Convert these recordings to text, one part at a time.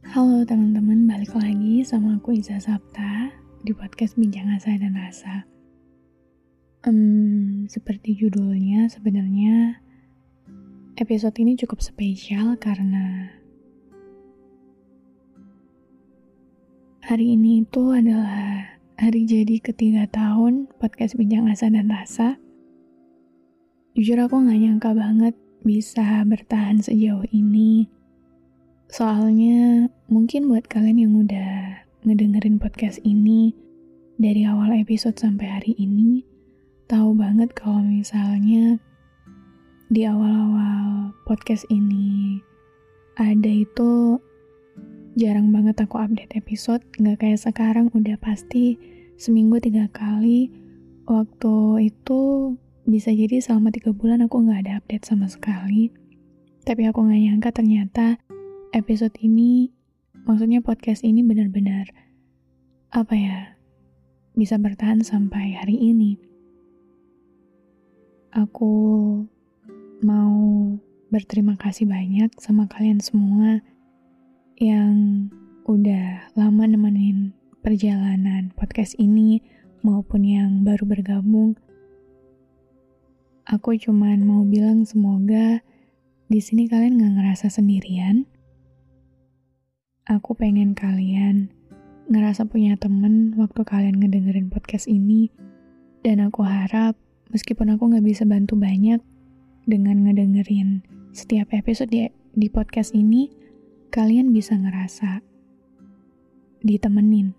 Halo teman-teman, balik lagi sama aku Iza Sapta di podcast Bincang Asa dan Rasa. Um, seperti judulnya, sebenarnya episode ini cukup spesial karena hari ini itu adalah hari jadi ketiga tahun podcast Bincang Asa dan Rasa. Jujur aku gak nyangka banget bisa bertahan sejauh ini Soalnya mungkin buat kalian yang udah ngedengerin podcast ini dari awal episode sampai hari ini, tahu banget kalau misalnya di awal-awal podcast ini ada itu jarang banget aku update episode, nggak kayak sekarang udah pasti seminggu tiga kali. Waktu itu bisa jadi selama tiga bulan aku nggak ada update sama sekali. Tapi aku nggak nyangka ternyata episode ini, maksudnya podcast ini benar-benar apa ya, bisa bertahan sampai hari ini. Aku mau berterima kasih banyak sama kalian semua yang udah lama nemenin perjalanan podcast ini maupun yang baru bergabung. Aku cuman mau bilang semoga di sini kalian gak ngerasa sendirian Aku pengen kalian ngerasa punya temen waktu kalian ngedengerin podcast ini. Dan aku harap, meskipun aku gak bisa bantu banyak dengan ngedengerin setiap episode di, di podcast ini, kalian bisa ngerasa ditemenin.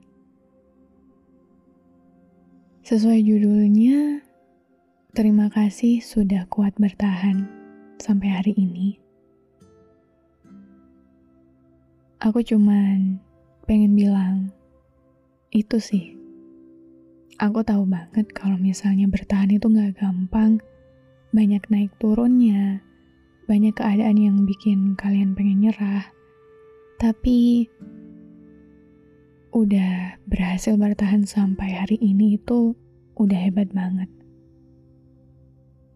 Sesuai judulnya, terima kasih sudah kuat bertahan sampai hari ini. Aku cuman pengen bilang, itu sih. Aku tahu banget kalau misalnya bertahan itu gak gampang, banyak naik turunnya, banyak keadaan yang bikin kalian pengen nyerah. Tapi, udah berhasil bertahan sampai hari ini itu udah hebat banget.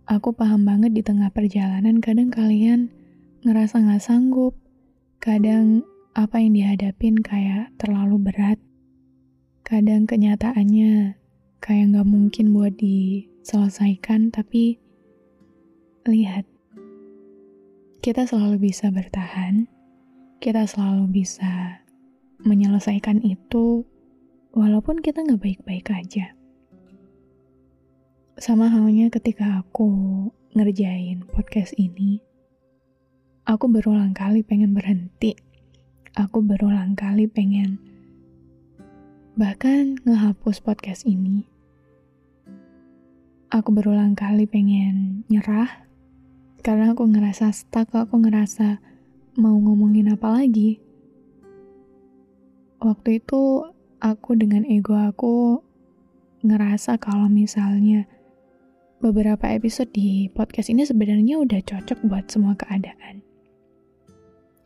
Aku paham banget di tengah perjalanan kadang kalian ngerasa gak sanggup, kadang apa yang dihadapin kayak terlalu berat. Kadang kenyataannya kayak nggak mungkin buat diselesaikan, tapi lihat, kita selalu bisa bertahan, kita selalu bisa menyelesaikan itu, walaupun kita nggak baik-baik aja. Sama halnya ketika aku ngerjain podcast ini, aku berulang kali pengen berhenti aku berulang kali pengen bahkan ngehapus podcast ini. Aku berulang kali pengen nyerah karena aku ngerasa stuck, aku ngerasa mau ngomongin apa lagi. Waktu itu aku dengan ego aku ngerasa kalau misalnya beberapa episode di podcast ini sebenarnya udah cocok buat semua keadaan.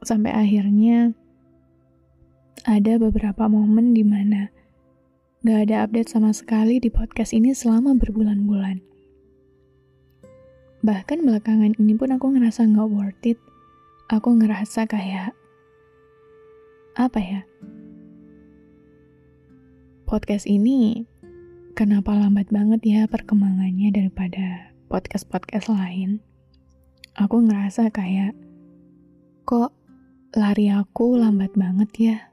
Sampai akhirnya ada beberapa momen di mana gak ada update sama sekali di podcast ini selama berbulan-bulan. Bahkan belakangan ini pun aku ngerasa gak worth it. Aku ngerasa kayak, apa ya, podcast ini kenapa lambat banget ya perkembangannya daripada podcast-podcast lain. Aku ngerasa kayak, kok lari aku lambat banget ya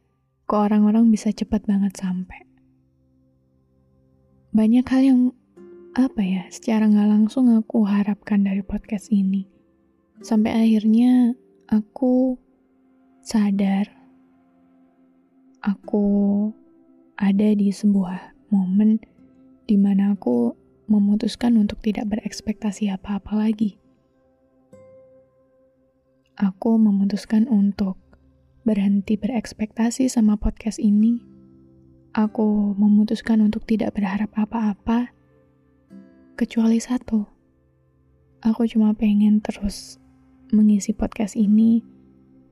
kok orang-orang bisa cepat banget sampai. Banyak hal yang apa ya, secara nggak langsung aku harapkan dari podcast ini. Sampai akhirnya aku sadar aku ada di sebuah momen di mana aku memutuskan untuk tidak berekspektasi apa-apa lagi. Aku memutuskan untuk berhenti berekspektasi sama podcast ini, aku memutuskan untuk tidak berharap apa-apa, kecuali satu. Aku cuma pengen terus mengisi podcast ini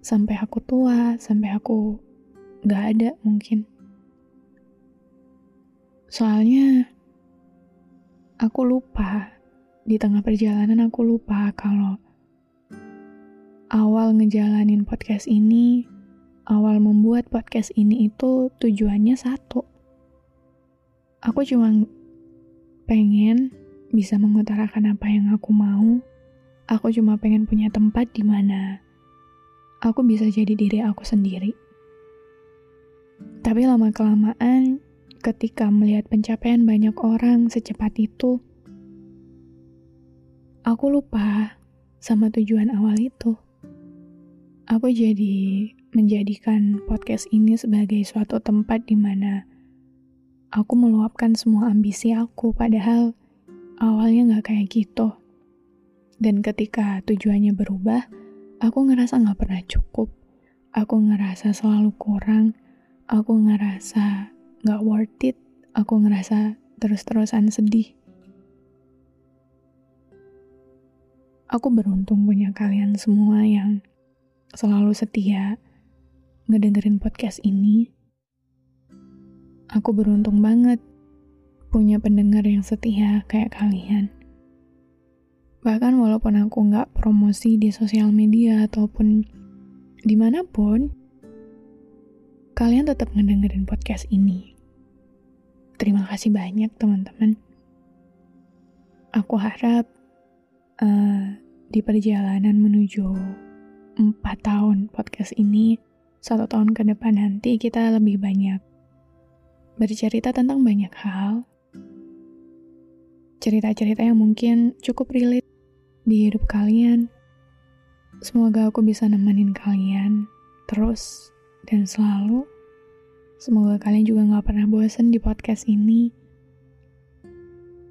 sampai aku tua, sampai aku gak ada mungkin. Soalnya aku lupa, di tengah perjalanan aku lupa kalau awal ngejalanin podcast ini awal membuat podcast ini itu tujuannya satu. Aku cuma pengen bisa mengutarakan apa yang aku mau. Aku cuma pengen punya tempat di mana aku bisa jadi diri aku sendiri. Tapi lama-kelamaan, ketika melihat pencapaian banyak orang secepat itu, aku lupa sama tujuan awal itu. Aku jadi menjadikan podcast ini sebagai suatu tempat di mana aku meluapkan semua ambisi aku, padahal awalnya gak kayak gitu. Dan ketika tujuannya berubah, aku ngerasa gak pernah cukup. Aku ngerasa selalu kurang. Aku ngerasa gak worth it. Aku ngerasa terus-terusan sedih. Aku beruntung punya kalian semua yang selalu setia, ngedengerin podcast ini. Aku beruntung banget punya pendengar yang setia kayak kalian. Bahkan walaupun aku nggak promosi di sosial media ataupun di mana pun, kalian tetap ngedengerin podcast ini. Terima kasih banyak teman-teman. Aku harap uh, di perjalanan menuju empat tahun podcast ini satu tahun ke depan nanti kita lebih banyak bercerita tentang banyak hal. Cerita-cerita yang mungkin cukup relate di hidup kalian. Semoga aku bisa nemenin kalian terus dan selalu. Semoga kalian juga gak pernah bosan di podcast ini.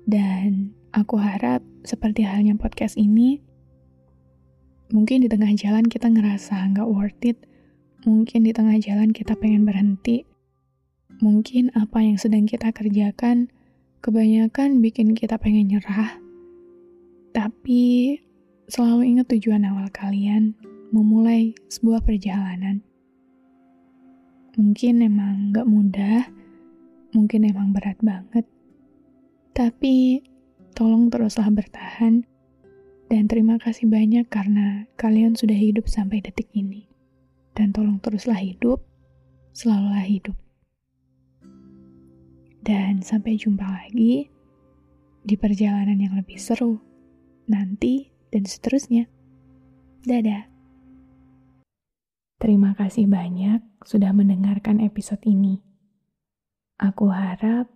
Dan aku harap seperti halnya podcast ini, mungkin di tengah jalan kita ngerasa gak worth it, Mungkin di tengah jalan kita pengen berhenti. Mungkin apa yang sedang kita kerjakan kebanyakan bikin kita pengen nyerah. Tapi selalu ingat tujuan awal kalian memulai sebuah perjalanan. Mungkin emang gak mudah, mungkin emang berat banget. Tapi tolong teruslah bertahan dan terima kasih banyak karena kalian sudah hidup sampai detik ini dan tolong teruslah hidup, selalulah hidup. Dan sampai jumpa lagi di perjalanan yang lebih seru nanti dan seterusnya. Dadah. Terima kasih banyak sudah mendengarkan episode ini. Aku harap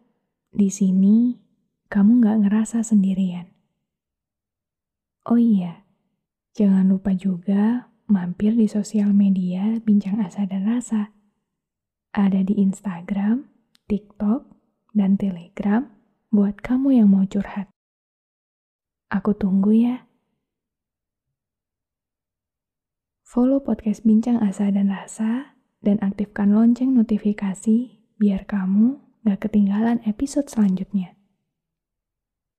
di sini kamu gak ngerasa sendirian. Oh iya, jangan lupa juga mampir di sosial media Bincang Asa dan Rasa. Ada di Instagram, TikTok, dan Telegram buat kamu yang mau curhat. Aku tunggu ya. Follow podcast Bincang Asa dan Rasa dan aktifkan lonceng notifikasi biar kamu gak ketinggalan episode selanjutnya.